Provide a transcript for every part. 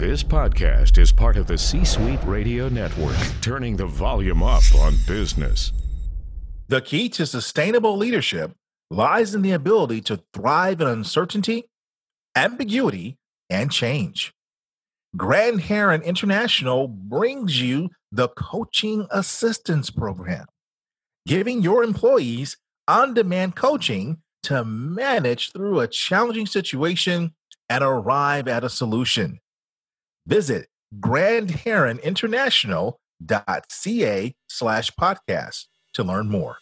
This podcast is part of the C Suite Radio Network, turning the volume up on business. The key to sustainable leadership lies in the ability to thrive in uncertainty, ambiguity, and change. Grand Heron International brings you the Coaching Assistance Program, giving your employees on demand coaching to manage through a challenging situation and arrive at a solution. Visit grandheroninternational.ca slash podcast to learn more.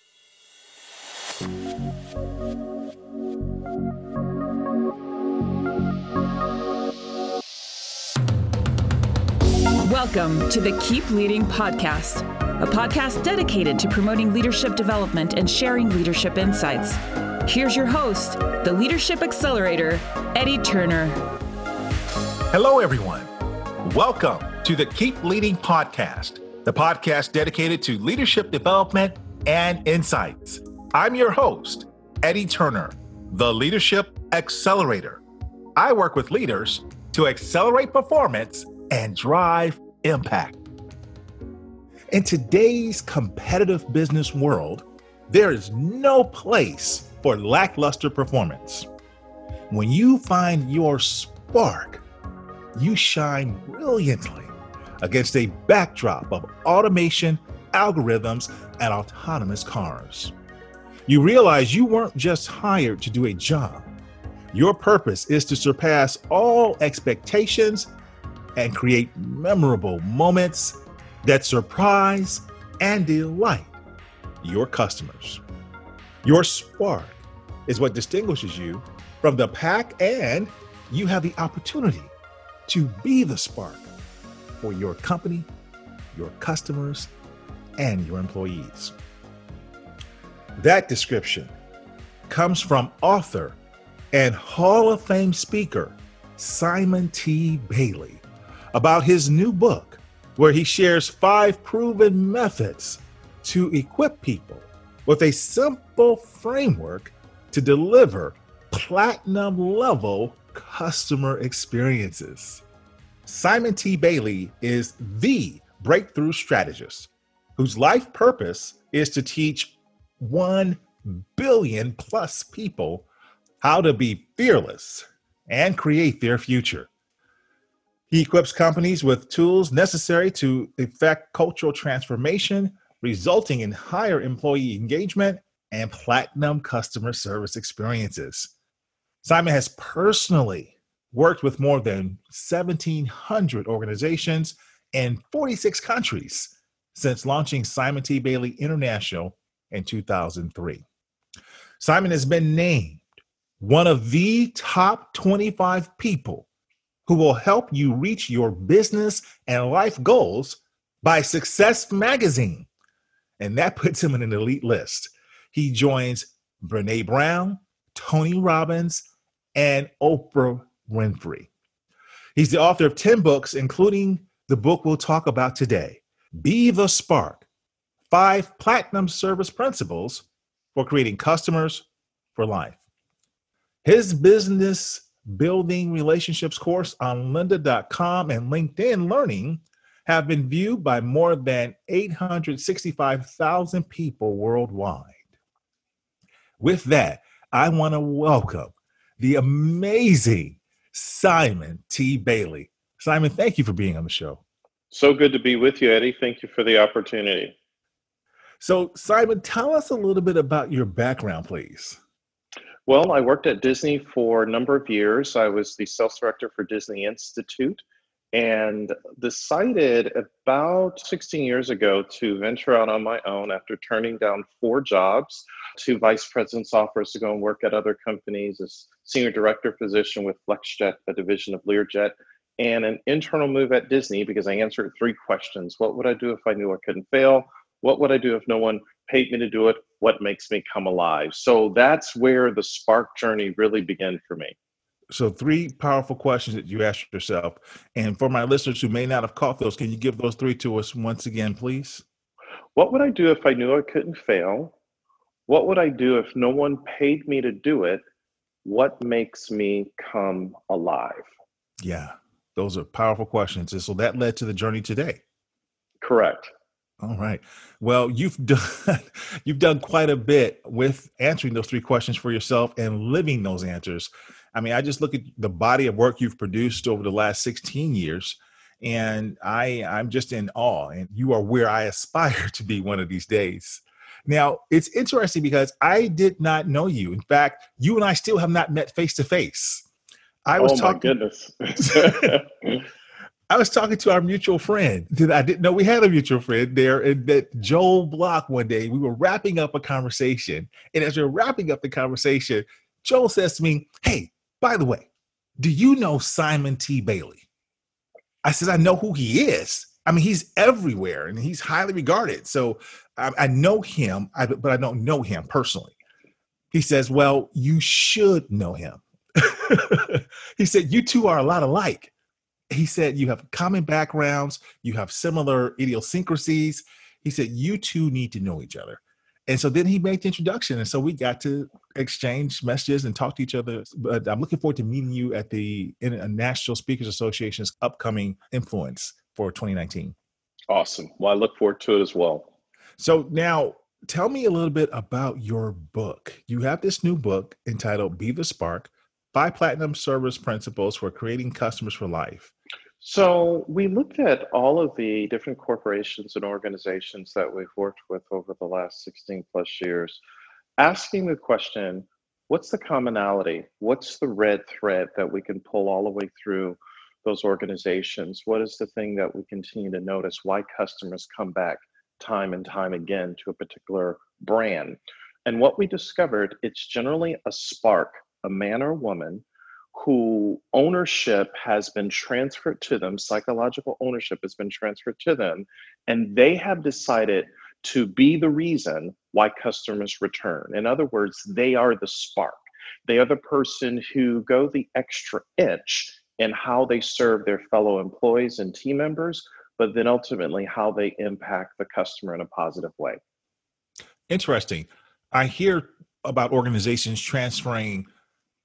Welcome to the Keep Leading Podcast, a podcast dedicated to promoting leadership development and sharing leadership insights. Here's your host, the Leadership Accelerator, Eddie Turner. Hello, everyone. Welcome to the Keep Leading Podcast, the podcast dedicated to leadership development and insights. I'm your host, Eddie Turner, the Leadership Accelerator. I work with leaders to accelerate performance and drive impact. In today's competitive business world, there is no place for lackluster performance. When you find your spark, you shine brilliantly against a backdrop of automation, algorithms, and autonomous cars. You realize you weren't just hired to do a job. Your purpose is to surpass all expectations and create memorable moments that surprise and delight your customers. Your spark is what distinguishes you from the pack, and you have the opportunity to be the spark for your company, your customers, and your employees. That description comes from author and Hall of Fame speaker Simon T. Bailey about his new book, where he shares five proven methods to equip people with a simple framework to deliver platinum level customer experiences. Simon T. Bailey is the breakthrough strategist whose life purpose is to teach 1 billion plus people how to be fearless and create their future. He equips companies with tools necessary to effect cultural transformation, resulting in higher employee engagement and platinum customer service experiences. Simon has personally worked with more than 1,700 organizations in 46 countries since launching Simon T. Bailey International in 2003. Simon has been named one of the top 25 people who will help you reach your business and life goals by Success Magazine. And that puts him in an elite list. He joins Brene Brown, Tony Robbins, and Oprah Winfrey. He's the author of 10 books, including the book we'll talk about today Be the Spark Five Platinum Service Principles for Creating Customers for Life. His business building relationships course on lynda.com and LinkedIn Learning have been viewed by more than 865,000 people worldwide. With that, I want to welcome the amazing Simon T. Bailey. Simon, thank you for being on the show. So good to be with you, Eddie. Thank you for the opportunity. So, Simon, tell us a little bit about your background, please. Well, I worked at Disney for a number of years. I was the sales director for Disney Institute and decided about 16 years ago to venture out on my own after turning down four jobs, two vice president's offers to go and work at other companies, a senior director position with FlexJet, a division of Learjet, and an internal move at Disney because I answered three questions. What would I do if I knew I couldn't fail? What would I do if no one paid me to do it? What makes me come alive? So that's where the spark journey really began for me. So, three powerful questions that you asked yourself. And for my listeners who may not have caught those, can you give those three to us once again, please? What would I do if I knew I couldn't fail? What would I do if no one paid me to do it? What makes me come alive? Yeah. Those are powerful questions. And so that led to the journey today. Correct. All right. Well, you've done you've done quite a bit with answering those three questions for yourself and living those answers. I mean, I just look at the body of work you've produced over the last 16 years and I I'm just in awe and you are where I aspire to be one of these days. Now, it's interesting because I did not know you. In fact, you and I still have not met face to face. I was oh talking goodness. I was talking to our mutual friend. I didn't know we had a mutual friend there, and that Joel Block one day. We were wrapping up a conversation, and as we we're wrapping up the conversation, Joel says to me, "Hey, by the way, do you know Simon T. Bailey?" I said, "I know who he is. I mean, he's everywhere, and he's highly regarded. So I, I know him, I, but I don't know him personally." He says, "Well, you should know him." he said, "You two are a lot alike." he said you have common backgrounds, you have similar idiosyncrasies. He said you two need to know each other. And so then he made the introduction. And so we got to exchange messages and talk to each other. But I'm looking forward to meeting you at the National Speakers Association's upcoming influence for 2019. Awesome. Well, I look forward to it as well. So now tell me a little bit about your book. You have this new book entitled Be the Spark Five Platinum Service Principles for Creating Customers for Life. So we looked at all of the different corporations and organizations that we've worked with over the last 16 plus years, asking the question, what's the commonality? What's the red thread that we can pull all the way through those organizations? What is the thing that we continue to notice? Why customers come back time and time again to a particular brand? And what we discovered, it's generally a spark, a man or woman who ownership has been transferred to them, psychological ownership has been transferred to them, and they have decided to be the reason why customers return. In other words, they are the spark. They are the person who go the extra inch in how they serve their fellow employees and team members, but then ultimately how they impact the customer in a positive way. Interesting. I hear about organizations transferring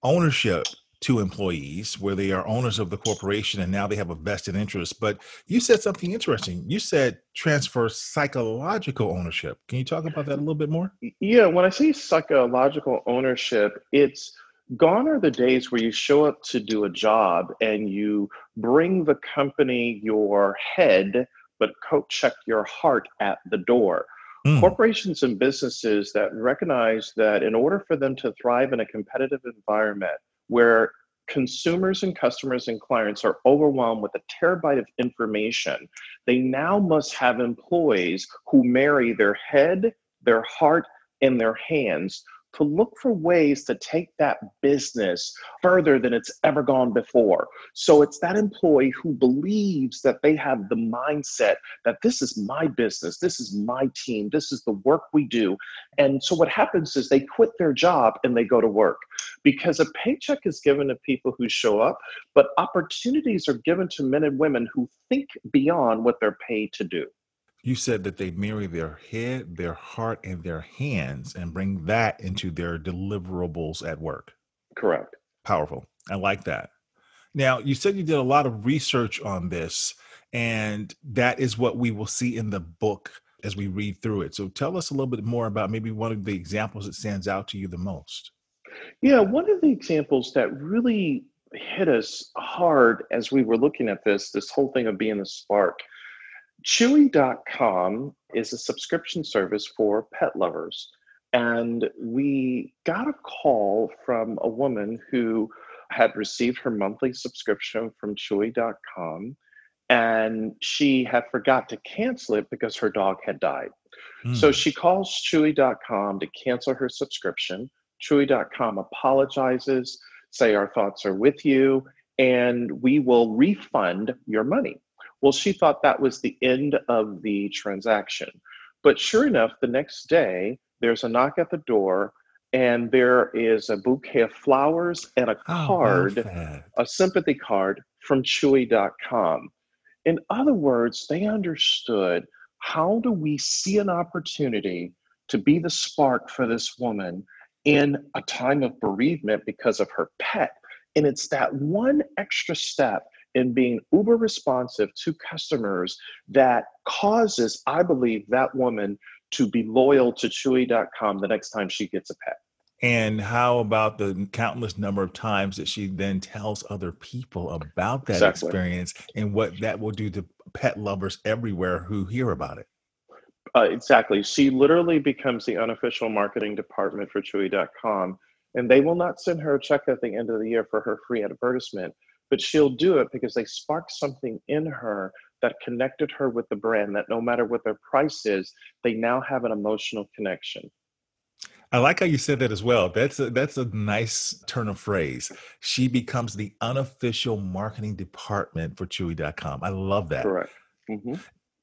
ownership to employees where they are owners of the corporation and now they have a vested interest. But you said something interesting. You said transfer psychological ownership. Can you talk about that a little bit more? Yeah, when I say psychological ownership, it's gone are the days where you show up to do a job and you bring the company your head, but coat check your heart at the door. Mm. Corporations and businesses that recognize that in order for them to thrive in a competitive environment, where consumers and customers and clients are overwhelmed with a terabyte of information, they now must have employees who marry their head, their heart, and their hands to look for ways to take that business further than it's ever gone before. So it's that employee who believes that they have the mindset that this is my business, this is my team, this is the work we do. And so what happens is they quit their job and they go to work because a paycheck is given to people who show up, but opportunities are given to men and women who think beyond what they're paid to do you said that they marry their head, their heart, and their hands and bring that into their deliverables at work. Correct. Powerful. I like that. Now, you said you did a lot of research on this, and that is what we will see in the book as we read through it. So tell us a little bit more about maybe one of the examples that stands out to you the most. Yeah, one of the examples that really hit us hard as we were looking at this, this whole thing of being the spark, Chewy.com is a subscription service for pet lovers. And we got a call from a woman who had received her monthly subscription from Chewy.com and she had forgot to cancel it because her dog had died. Mm. So she calls Chewy.com to cancel her subscription. Chewy.com apologizes, say our thoughts are with you, and we will refund your money. Well, she thought that was the end of the transaction. But sure enough, the next day, there's a knock at the door, and there is a bouquet of flowers and a oh, card, a sympathy card from Chewy.com. In other words, they understood how do we see an opportunity to be the spark for this woman in a time of bereavement because of her pet? And it's that one extra step in being uber responsive to customers that causes, I believe, that woman to be loyal to Chewy.com the next time she gets a pet. And how about the countless number of times that she then tells other people about that exactly. experience and what that will do to pet lovers everywhere who hear about it? Uh, exactly. She literally becomes the unofficial marketing department for Chewy.com, and they will not send her a check at the end of the year for her free advertisement, but she'll do it because they sparked something in her that connected her with the brand. That no matter what their price is, they now have an emotional connection. I like how you said that as well. That's a, that's a nice turn of phrase. She becomes the unofficial marketing department for Chewy.com. I love that. Correct. Mm-hmm.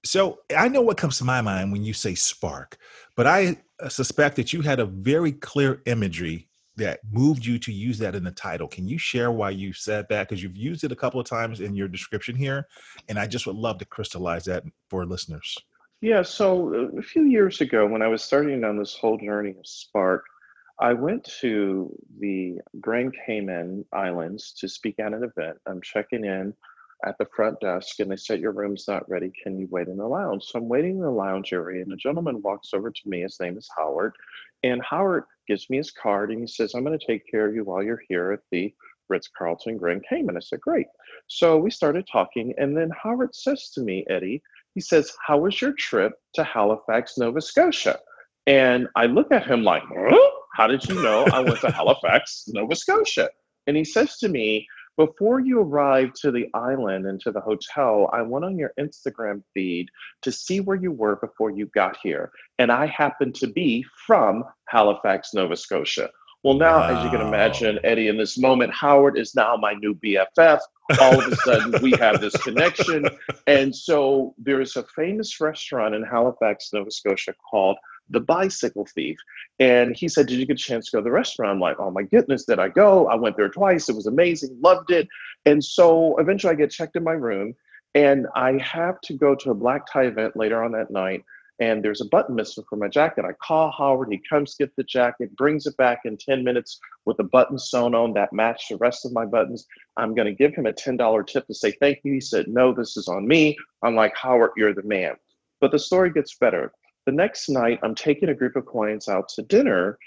So I know what comes to my mind when you say spark, but I suspect that you had a very clear imagery that moved you to use that in the title. Can you share why you said that? Because you've used it a couple of times in your description here, and I just would love to crystallize that for listeners. Yeah, so uh, a few years ago, when I was starting on this whole journey of Spark, I went to the Grand Cayman Islands to speak at an event. I'm checking in at the front desk, and they said, Your room's not ready. Can you wait in the lounge? So I'm waiting in the lounge area, and a gentleman walks over to me. His name is Howard. And Howard gives me his card, and he says, I'm going to take care of you while you're here at the Ritz Carlton Grand Cayman. I said, Great. So we started talking, and then Howard says to me, Eddie, he says, How was your trip to Halifax, Nova Scotia? And I look at him like, huh? How did you know I went to Halifax, Nova Scotia? And he says to me, Before you arrived to the island and to the hotel, I went on your Instagram feed to see where you were before you got here. And I happened to be from Halifax, Nova Scotia. Well, now, wow. as you can imagine, Eddie, in this moment, Howard is now my new BFF. All of a sudden, we have this connection. And so there is a famous restaurant in Halifax, Nova Scotia called The Bicycle Thief. And he said, Did you get a chance to go to the restaurant? I'm like, Oh my goodness, did I go? I went there twice. It was amazing, loved it. And so eventually I get checked in my room and I have to go to a black tie event later on that night and there's a button missing from my jacket. I call Howard, he comes get the jacket, brings it back in 10 minutes with a button sewn on that matched the rest of my buttons. I'm going to give him a $10 tip to say thank you. He said, No, this is on me. I'm like, Howard, you're the man. But the story gets better. The next night, I'm taking a group of clients out to dinner,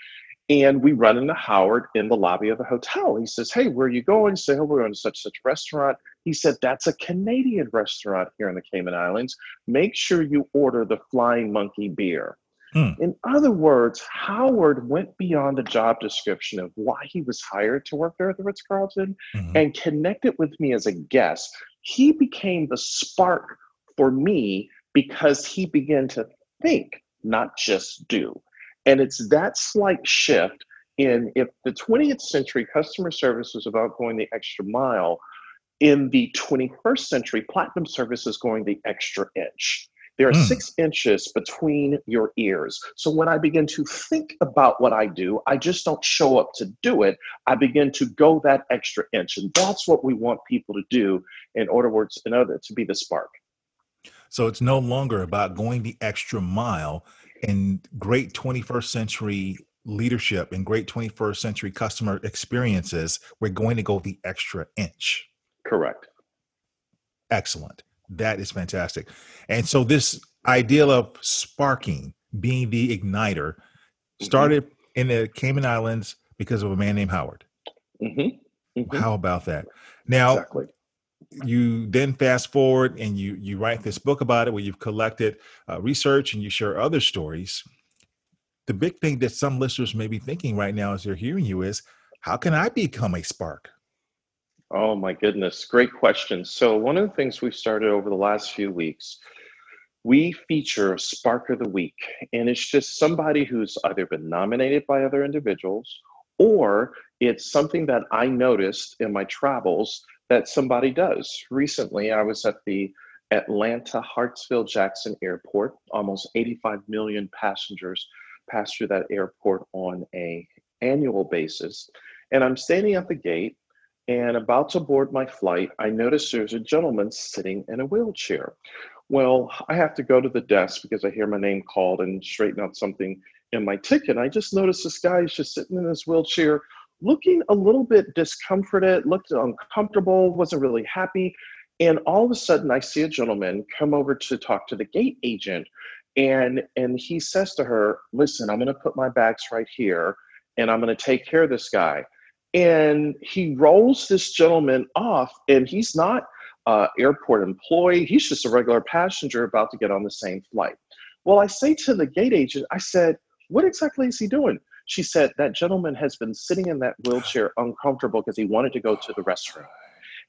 and we run into Howard in the lobby of the hotel. He says, Hey, where are you going? Say, oh, we're going to such such restaurant. He said, That's a Canadian restaurant here in the Cayman Islands. Make sure you order the Flying Monkey beer. Hmm. In other words, Howard went beyond the job description of why he was hired to work there at the Ritz Carlton mm-hmm. and connected with me as a guest. He became the spark for me because he began to think, not just do. And it's that slight shift in if the 20th century customer service was about going the extra mile, in the 21st century, platinum service is going the extra inch. There are mm. six inches between your ears. So when I begin to think about what I do, I just don't show up to do it. I begin to go that extra inch. And that's what we want people to do in order words in order to be the spark. So it's no longer about going the extra mile in great 21st century leadership and great 21st century customer experiences. We're going to go the extra inch. Correct. Excellent. That is fantastic. And so this idea of sparking, being the igniter, mm-hmm. started mm-hmm. in the Cayman Islands because of a man named Howard. Mm-hmm. Mm-hmm. How about that? Now, exactly. You then fast forward and you you write this book about it where you've collected uh, research and you share other stories. The big thing that some listeners may be thinking right now as they're hearing you is, how can I become a spark? Oh my goodness, great question. So one of the things we've started over the last few weeks, we feature a Spark of the Week, and it's just somebody who's either been nominated by other individuals or it's something that I noticed in my travels that somebody does. Recently, I was at the Atlanta Hartsfield Jackson Airport. Almost 85 million passengers pass through that airport on a annual basis. And I'm standing at the gate and about to board my flight, I notice there's a gentleman sitting in a wheelchair. Well, I have to go to the desk because I hear my name called and straighten out something in my ticket. I just noticed this guy is just sitting in his wheelchair looking a little bit discomforted, looked uncomfortable, wasn't really happy. And all of a sudden, I see a gentleman come over to talk to the gate agent. And, and he says to her, Listen, I'm going to put my bags right here and I'm going to take care of this guy. And he rolls this gentleman off, and he's not uh, airport employee. He's just a regular passenger about to get on the same flight. Well, I say to the gate agent, I said, What exactly is he doing? She said, That gentleman has been sitting in that wheelchair uncomfortable because he wanted to go to the restroom.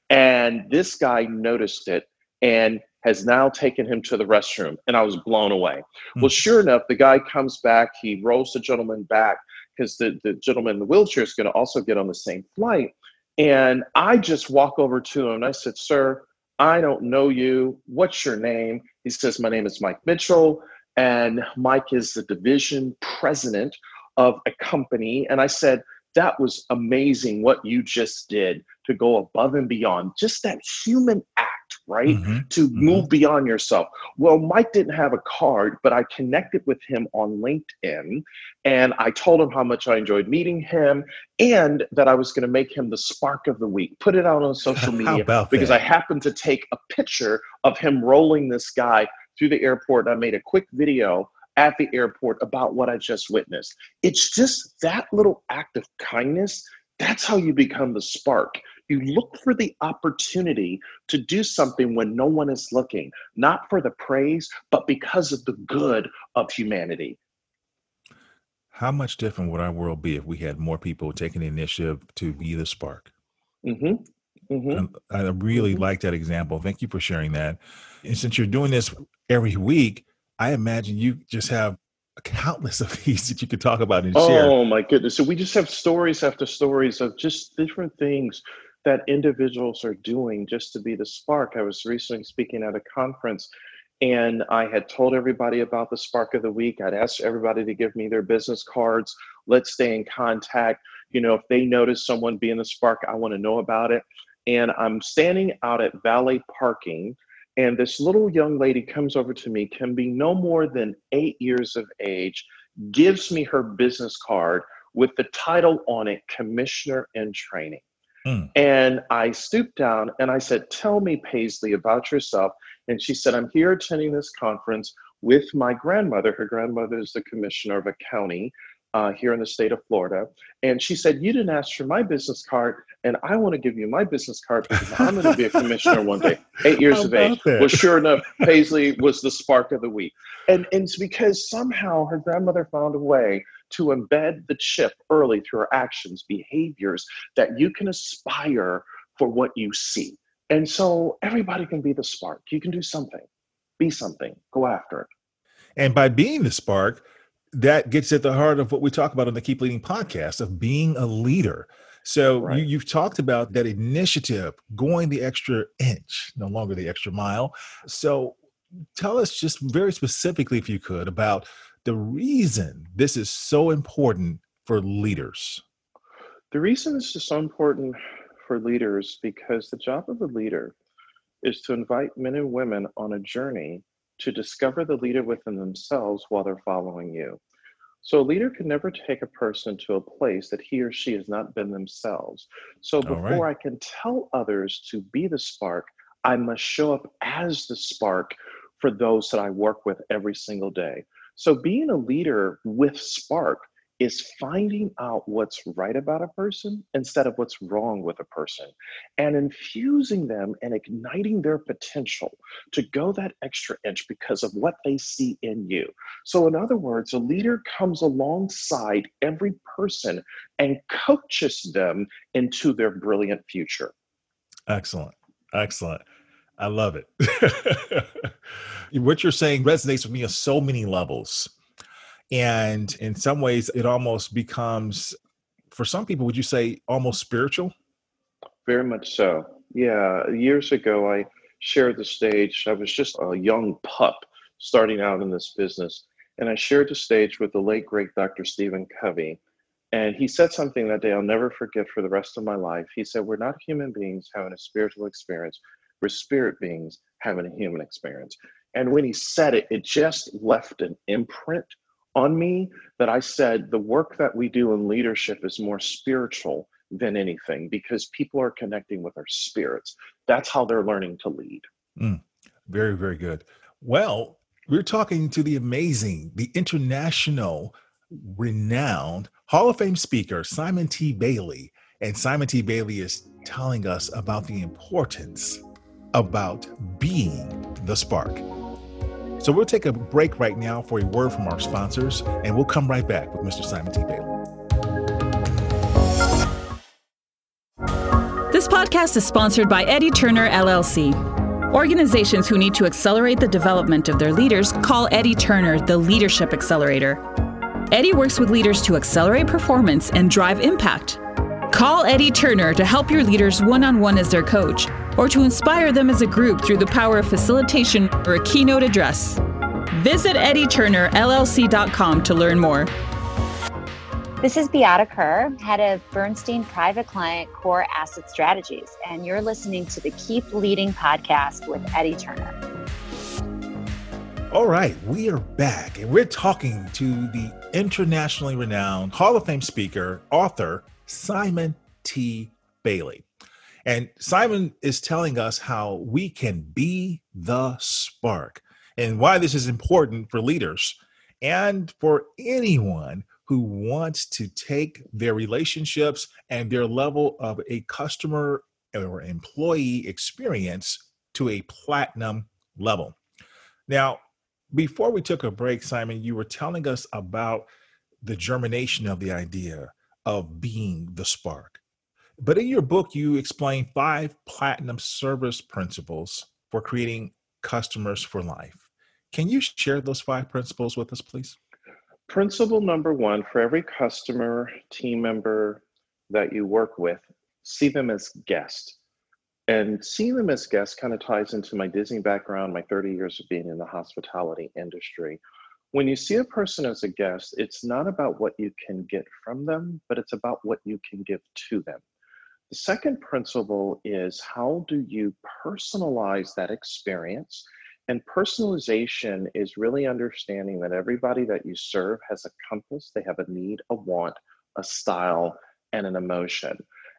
And this guy noticed it and has now taken him to the restroom. And I was blown away. Mm-hmm. Well, sure enough, the guy comes back, he rolls the gentleman back because the, the gentleman in the wheelchair is going to also get on the same flight. And I just walk over to him and I said, Sir, I don't know you. What's your name? He says, My name is Mike Mitchell. And Mike is the division president of a company. And I said, That was amazing what you just did to go above and beyond, just that human act right? Mm-hmm. To mm-hmm. move beyond yourself. Well, Mike didn't have a card, but I connected with him on LinkedIn and I told him how much I enjoyed meeting him and that I was going to make him the spark of the week, put it out on social media because that? I happened to take a picture of him rolling this guy through the airport. I made a quick video at the airport about what I just witnessed. It's just that little act of kindness. That's how you become the spark. You look for the opportunity to do something when no one is looking, not for the praise, but because of the good of humanity. How much different would our world be if we had more people taking the initiative to be the spark? Mm-hmm. Mm-hmm. I really mm-hmm. like that example. Thank you for sharing that. And since you're doing this every week, I imagine you just have countless of these that you could talk about and share. Oh my goodness! So we just have stories after stories of just different things that individuals are doing just to be the spark. I was recently speaking at a conference and I had told everybody about the spark of the week. I'd asked everybody to give me their business cards. Let's stay in contact. You know, if they notice someone being the spark, I want to know about it. And I'm standing out at valet parking, and this little young lady comes over to me, can be no more than eight years of age, gives me her business card with the title on it Commissioner in Training. Mm. And I stooped down and I said, Tell me, Paisley, about yourself. And she said, I'm here attending this conference with my grandmother. Her grandmother is the commissioner of a county uh, here in the state of Florida. And she said, You didn't ask for my business card, and I want to give you my business card because I'm going to be a commissioner one day. Eight years of age. That? Well, sure enough, Paisley was the spark of the week. And, and it's because somehow her grandmother found a way to embed the chip early through our actions, behaviors that you can aspire for what you see. And so everybody can be the spark. You can do something, be something, go after it. And by being the spark, that gets at the heart of what we talk about on the Keep Leading podcast of being a leader. So right. you, have talked about that initiative, going the extra inch, no longer the extra mile. So tell us just very specifically, if you could, about the reason this is so important for leaders. The reason this is so important for leaders because the job of a leader is to invite men and women on a journey to discover the leader within themselves while they're following you. So a leader can never take a person to a place that he or she has not been themselves. So before right. I can tell others to be the spark, I must show up as the spark for those that I work with every single day. So being a leader with Spark is finding out what's right about a person instead of what's wrong with a person and infusing them and igniting their potential to go that extra inch because of what they see in you. So, in other words, a leader comes alongside every person and coaches them into their brilliant future. Excellent. Excellent. I love it. what you're saying resonates with me on so many levels. And in some ways, it almost becomes, for some people, would you say almost spiritual? Very much so. Yeah. Years ago, I shared the stage. I was just a young pup starting out in this business. And I shared the stage with the late, great Dr. Stephen Covey. And he said something that day I'll never forget for the rest of my life. He said, We're not human beings having a spiritual experience, we're spirit beings having a human experience. And when he said it, it just left an imprint on me that I said the work that we do in leadership is more spiritual than anything because people are connecting with our spirits. That's how they're learning to lead. Mm, very, very good. Well, we're talking to the amazing, the international renowned Hall of Fame speaker, Simon T. Bailey. And Simon T. Bailey is telling us about the importance about being the spark. So we'll take a break right now for a word from our sponsors, and we'll come right back with Mr. Simon T. Bailey. This podcast is sponsored by Eddie Turner LLC. Organizations who need to accelerate the development of their leaders call Eddie Turner the Leadership Accelerator. Eddie works with leaders to accelerate performance and drive impact. Call Eddie Turner to help your leaders one on one as their coach or to inspire them as a group through the power of facilitation or a keynote address. Visit EddieTurnerLLC.com to learn more. This is Beata Kerr, head of Bernstein Private Client Core Asset Strategies, and you're listening to the Keep Leading podcast with Eddie Turner. All right, we are back and we're talking to the internationally renowned Hall of Fame speaker, author, Simon T. Bailey. And Simon is telling us how we can be the spark and why this is important for leaders and for anyone who wants to take their relationships and their level of a customer or employee experience to a platinum level. Now, before we took a break, Simon, you were telling us about the germination of the idea of being the spark. But in your book, you explain five platinum service principles for creating customers for life. Can you share those five principles with us, please? Principle number one for every customer, team member that you work with, see them as guests. And seeing them as guests kind of ties into my Disney background, my 30 years of being in the hospitality industry. When you see a person as a guest, it's not about what you can get from them, but it's about what you can give to them. The second principle is how do you personalize that experience? And personalization is really understanding that everybody that you serve has a compass, they have a need, a want, a style, and an emotion.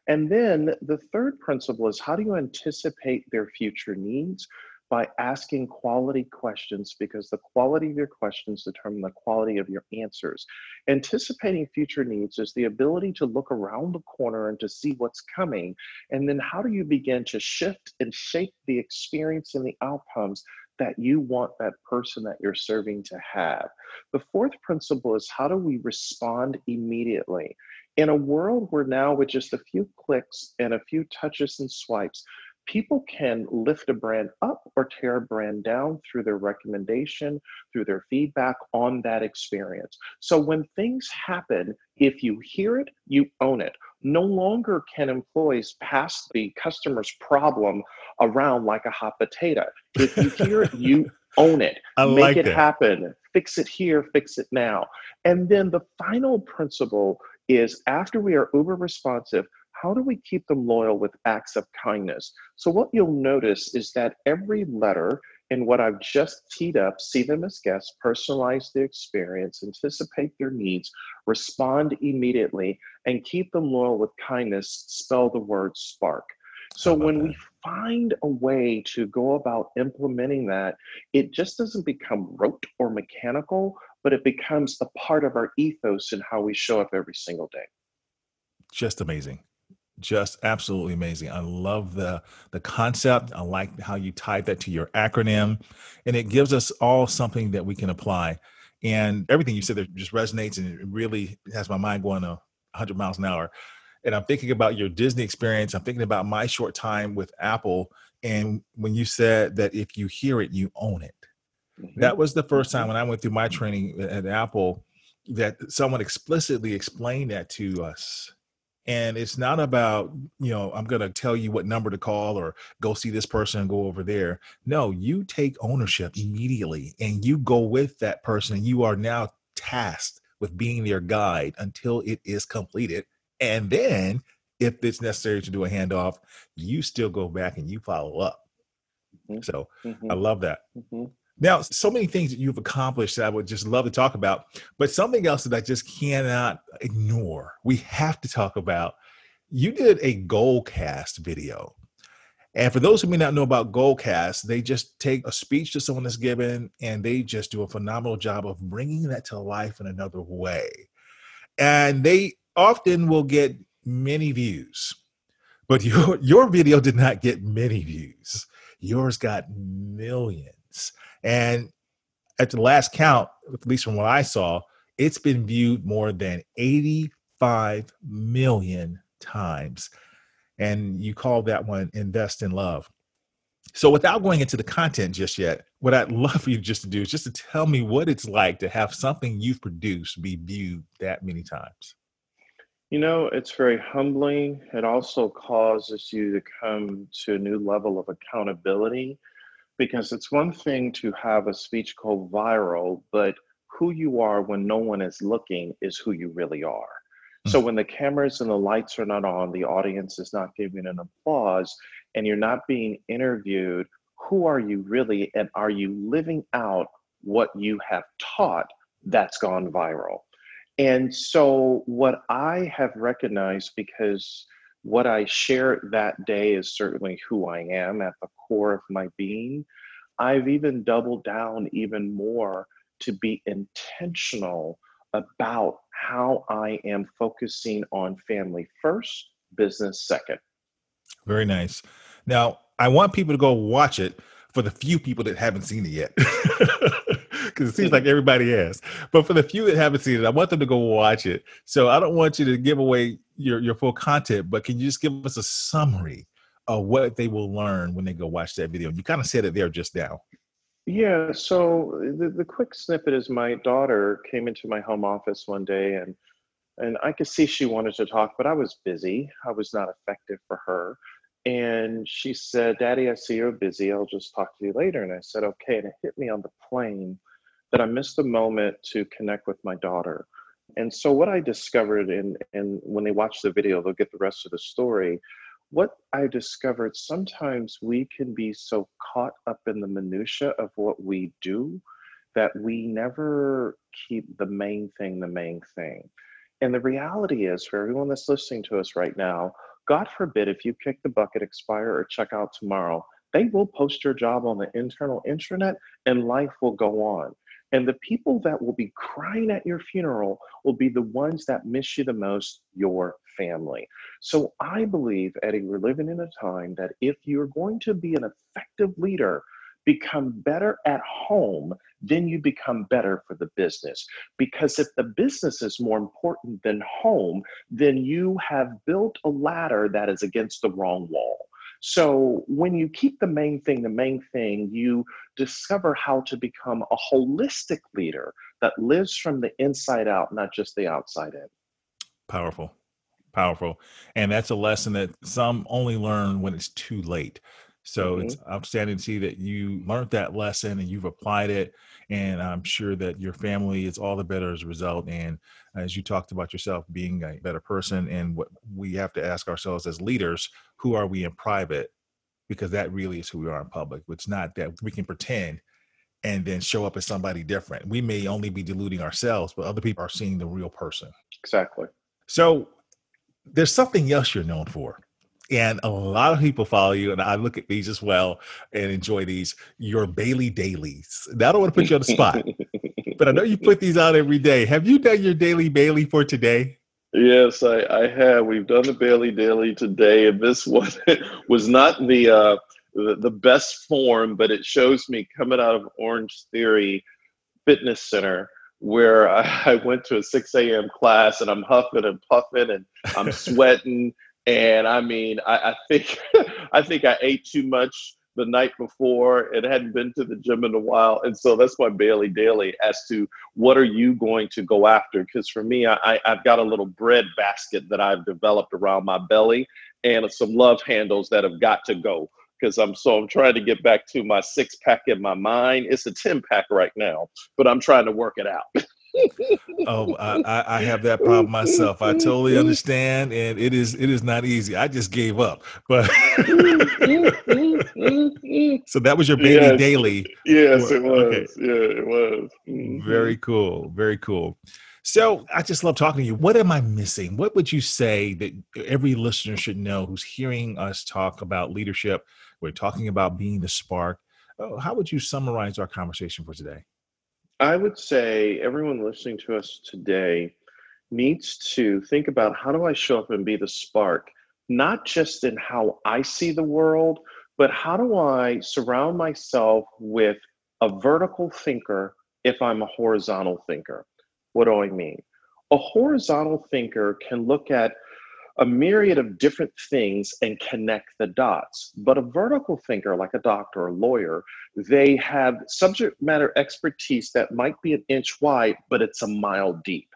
And then the third principle is how do you anticipate their future needs by asking quality questions because the quality of your questions determine the quality of your answers. Anticipating future needs is the ability to look around the corner and to see what's coming. And then how do you begin to shift and shape the experience and the outcomes that you want that person that you're serving to have? The fourth principle is how do we respond immediately? in a world where now with just a few clicks and a few touches and swipes, people can lift a brand up or tear a brand down through their recommendation, through their feedback on that experience. So when things happen, if you hear it, you own it. No longer can employees pass the customer's problem around like a hot potato. If you hear it, you own it. I Make like it that. happen. Fix it here, fix it now. And then the final principle is after we are uber responsive, how do we keep them loyal with acts of kindness? So, what you'll notice is that every letter in what I've just teed up, see them as guests, personalize the experience, anticipate their needs, respond immediately, and keep them loyal with kindness, spell the word spark. So, when that? we find a way to go about implementing that, it just doesn't become rote or mechanical, but it becomes a part of our ethos and how we show up every single day. Just amazing. Just absolutely amazing. I love the the concept. I like how you tied that to your acronym, and it gives us all something that we can apply. And everything you said there just resonates, and it really has my mind going a 100 miles an hour. And I'm thinking about your Disney experience. I'm thinking about my short time with Apple, and when you said that if you hear it, you own it. Mm-hmm. That was the first mm-hmm. time when I went through my training at Apple that someone explicitly explained that to us. And it's not about, you know, I'm going to tell you what number to call or go see this person and go over there. No, you take ownership immediately and you go with that person. You are now tasked with being their guide until it is completed. And then, if it's necessary to do a handoff, you still go back and you follow up. Mhm. So Mhm, I love that. mhm. Now, so many things that you've accomplished that I would just love to talk about, but something else that I just cannot ignore. We have to talk about. You did a Goalcast video. And for those who may not know about Goalcast, they just take a speech to someone that's given and they just do a phenomenal job of bringing that to life in another way. And they often will get many views, but your, your video did not get many views. Yours got millions. And at the last count, at least from what I saw, it's been viewed more than 85 million times. And you call that one Invest in Love. So, without going into the content just yet, what I'd love for you just to do is just to tell me what it's like to have something you've produced be viewed that many times. You know, it's very humbling. It also causes you to come to a new level of accountability because it's one thing to have a speech go viral, but who you are when no one is looking is who you really are. Hmm. So when the cameras and the lights are not on, the audience is not giving an applause, and you're not being interviewed, who are you really? And are you living out what you have taught that's gone viral? And so, what I have recognized, because what I share that day is certainly who I am at the core of my being, I've even doubled down even more to be intentional about how I am focusing on family first, business second. Very nice. Now, I want people to go watch it for the few people that haven't seen it yet. Because it seems like mm-hmm. everybody has. But for the few that haven't seen it, I want them to go watch it. So I don't want you to give away your, your full content, but can you just give us a summary of what they will learn when they go watch that video? You kind of said it there just now. Yeah, so the, the quick snippet is my daughter came into my home office one day and and I could see she wanted to talk, but I was busy. I was not effective for her. And she said, Daddy, I see you're busy. I'll just talk to you later. And I said, okay. And it hit me on the plane that I missed a moment to connect with my daughter. And so what I discovered and and when they watch the video, they'll get the rest of the story what I discovered sometimes we can be so caught up in the minutia of what we do that we never keep the main thing the main thing. And the reality is, for everyone that's listening to us right now, God forbid if you kick the bucket, expire, or check out tomorrow, they will post your job on the internal intranet and life will go on. And the people that will be crying at your funeral will be the ones that miss you the most, your family. So I believe, Eddie, we're living in a time that if you're going to be an effective leader, become better at home, then you become better for the business. Because if the business is more important than home, then you have built a ladder that is against the wrong wall. So when you keep the main thing the main thing, you discover how to become a holistic leader that lives from the inside out, not just the outside in. Powerful. Powerful. And that's a lesson that some only learn when it's too late so mm-hmm. it's outstanding to see that you learned that lesson and you've applied it and i'm sure that your family is all the better as a result and as you talked about yourself being a better person and what we have to ask ourselves as leaders who are we in private? Because that really is who we are in public. It's not that we can pretend and then show up as somebody different. We may only be deluding ourselves but other people are seeing the real person. Exactly. So there's something else you're known for. And a lot of people follow you, and I look at these as well and enjoy these. Your Bailey Dailies. Now, I don't want to put you on the spot, but I know you put these out every day. Have you done your daily Bailey for today? Yes, I, I have. We've done the Bailey Daily today, and this one was not the, uh, the the best form, but it shows me coming out of Orange Theory Fitness Center where I went to a 6 a.m. class and I'm huffing and puffing and I'm sweating. And I mean, I, I think I think I ate too much the night before and hadn't been to the gym in a while. And so that's my Bailey Daily as to what are you going to go after? Because for me, I, I've got a little bread basket that I've developed around my belly and some love handles that have got to go because I'm so I'm trying to get back to my six pack in my mind. It's a 10 pack right now, but I'm trying to work it out. oh, I, I have that problem myself. I totally understand, and it is it is not easy. I just gave up, but so that was your baby Yes. daily. Yes, it was. Okay. Yeah, it was. Mhm. Very cool. Very cool. So I just love talking to you. What am I missing? What would you say that every listener should know who's hearing us talk about leadership? We're talking about being the spark. Uh, How would you summarize our conversation for today? I would say everyone listening to us today needs to think about how do I show up and be the spark, not just in how I see the world, but how do I surround myself with a vertical thinker if I'm a horizontal thinker? What do I mean? A horizontal thinker can look at a myriad of different things and connect the dots. But a vertical thinker, like a doctor or a lawyer, they have subject matter expertise that might be an inch wide, but it's a mile deep.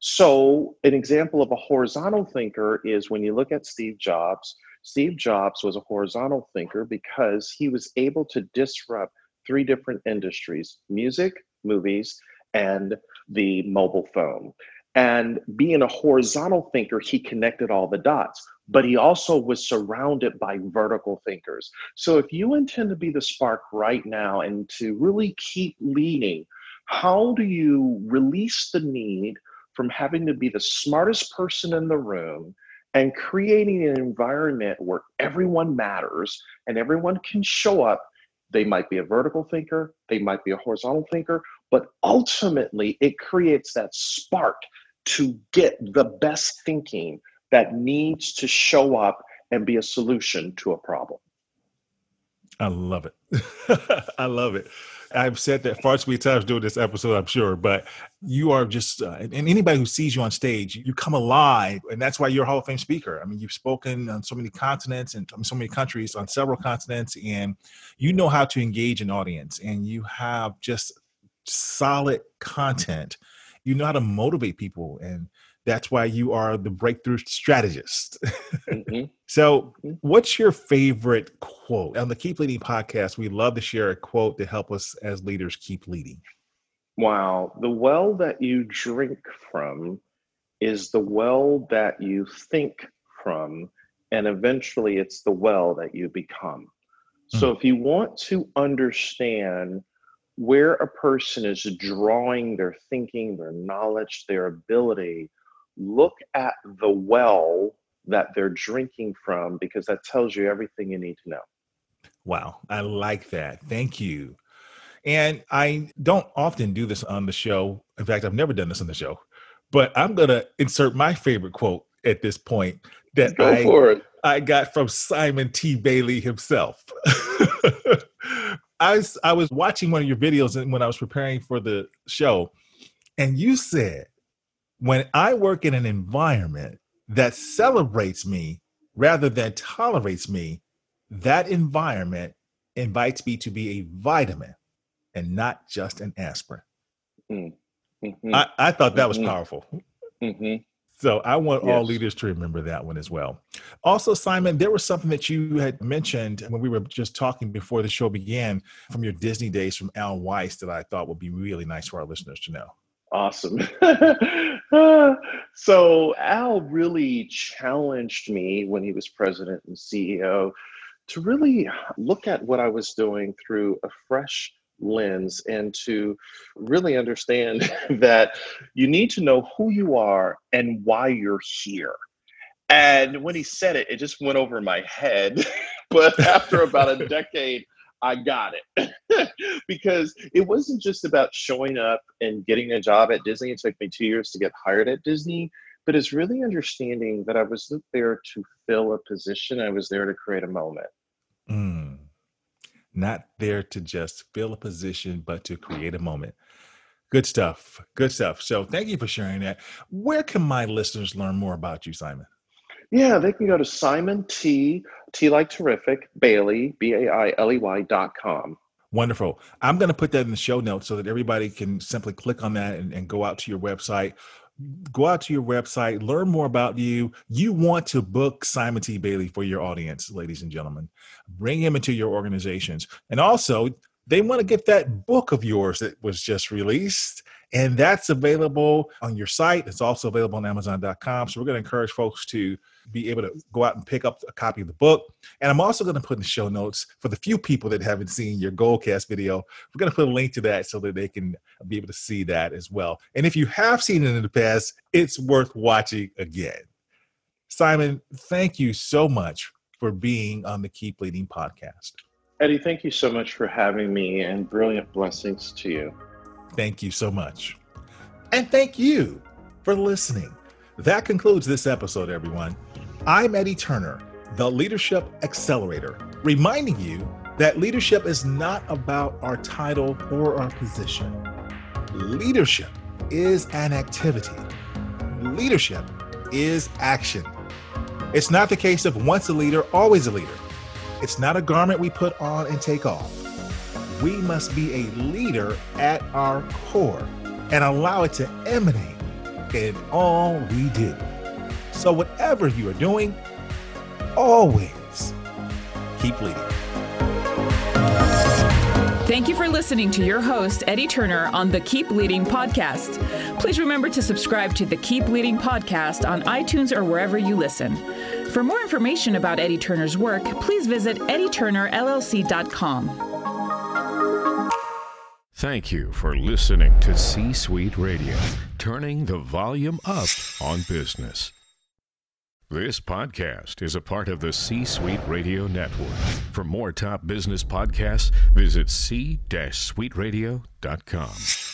So, an example of a horizontal thinker is when you look at Steve Jobs. Steve Jobs was a horizontal thinker because he was able to disrupt three different industries music, movies, and the mobile phone. And being a horizontal thinker, he connected all the dots, but he also was surrounded by vertical thinkers. So if you intend to be the spark right now and to really keep leading, how do you release the need from having to be the smartest person in the room and creating an environment where everyone matters and everyone can show up? They might be a vertical thinker, they might be a horizontal thinker, but ultimately it creates that spark to get the best thinking that needs to show up and be a solution to a problem. I love it. I love it. I've said that far too many times during this episode, I'm sure, but you are just, uh, and anybody who sees you on stage, you come alive. And that's why you're a Hall of Fame speaker. I mean, you've spoken on so many continents and so many countries on several continents, and you know how to engage an audience, and you have just solid content. You know how to motivate people. And that's why you are the breakthrough strategist. Mhm. So, Mhm. what's your favorite quote? On the Keep Leading podcast, we love to share a quote to help us as leaders keep leading. Wow, the well that you drink from is the well that you think from, and eventually it's the well that you become. So, if you want to understand where a person is drawing their thinking, their knowledge, their ability, look at the well that they're drinking from because that tells you everything you need to know. Wow, I like that. Thank you. And I don't often do this on the show. In fact, I've never done this on the show, but I'm going to insert my favorite quote at this point that Go I. I got from Simon T. Bailey himself. I, was, I was watching one of your videos and when I was preparing for the show, and you said, When I work in an environment that celebrates me rather than tolerates me, that environment invites me to be a vitamin and not just an aspirin. Mhm. I, I thought that was Mhm. powerful. Mhm. So I want all leaders to remember that one as well. Also, Simon, there was something that you had mentioned when we were just talking before the show began from your Disney days from Al Weiss that I thought would be really nice for our listeners to know. Awesome. so Al really challenged me when he was president and CEO to really look at what I was doing through a fresh lens and to really understand that you need to know who you are and why you're here. And when he said it, it just went over my head. but after about a decade, I got it. because it wasn't just about showing up and getting a job at Disney. It took me two years to get hired at Disney, but it's really understanding that I wasn't there to fill a position, I was there to create a moment. Mm. Not there to just fill a position, but to create a moment. Good stuff. Good stuff. So thank you for sharing that. Where can my listeners learn more about you, Simon? Yeah, they can go to Simon T, T like terrific, Bailey, B A I L E Y dot com. Wonderful. I'm going to put that in the show notes so that everybody can simply click on that and, and go out to your website. Go out to your website, learn more about you. You want to book Simon T. Bailey for your audience, ladies and gentlemen. Bring him into your organizations. And also, they want to get that book of yours that was just released. And that's available on your site. It's also available on Amazon.com. So we're going to encourage folks to be able to go out and pick up a copy of the book. And I'm also going to put in the show notes for the few people that haven't seen your Goldcast video. We're going to put a link to that so that they can be able to see that as well. And if you have seen it in the past, it's worth watching again. Simon, thank you so much for being on the Keep Leading podcast. Eddie, thank you so much for having me and brilliant blessings to you. Thank you so much. And thank you for listening. That concludes this episode, everyone. I'm Eddie Turner, the Leadership Accelerator, reminding you that leadership is not about our title or our position. Leadership is an activity, leadership is action. It's not the case of once a leader, always a leader. It's not a garment we put on and take off. We must be a leader at our core and allow it to emanate in all we do. So, whatever you are doing, always keep leading. Thank you for listening to your host, Eddie Turner, on the Keep Leading podcast. Please remember to subscribe to the Keep Leading podcast on iTunes or wherever you listen. For more information about Eddie Turner's work, please visit eddieturnerllc.com. Thank you for listening to C Suite Radio, turning the volume up on business. This podcast is a part of the C Suite Radio Network. For more top business podcasts, visit c-suiteradio.com.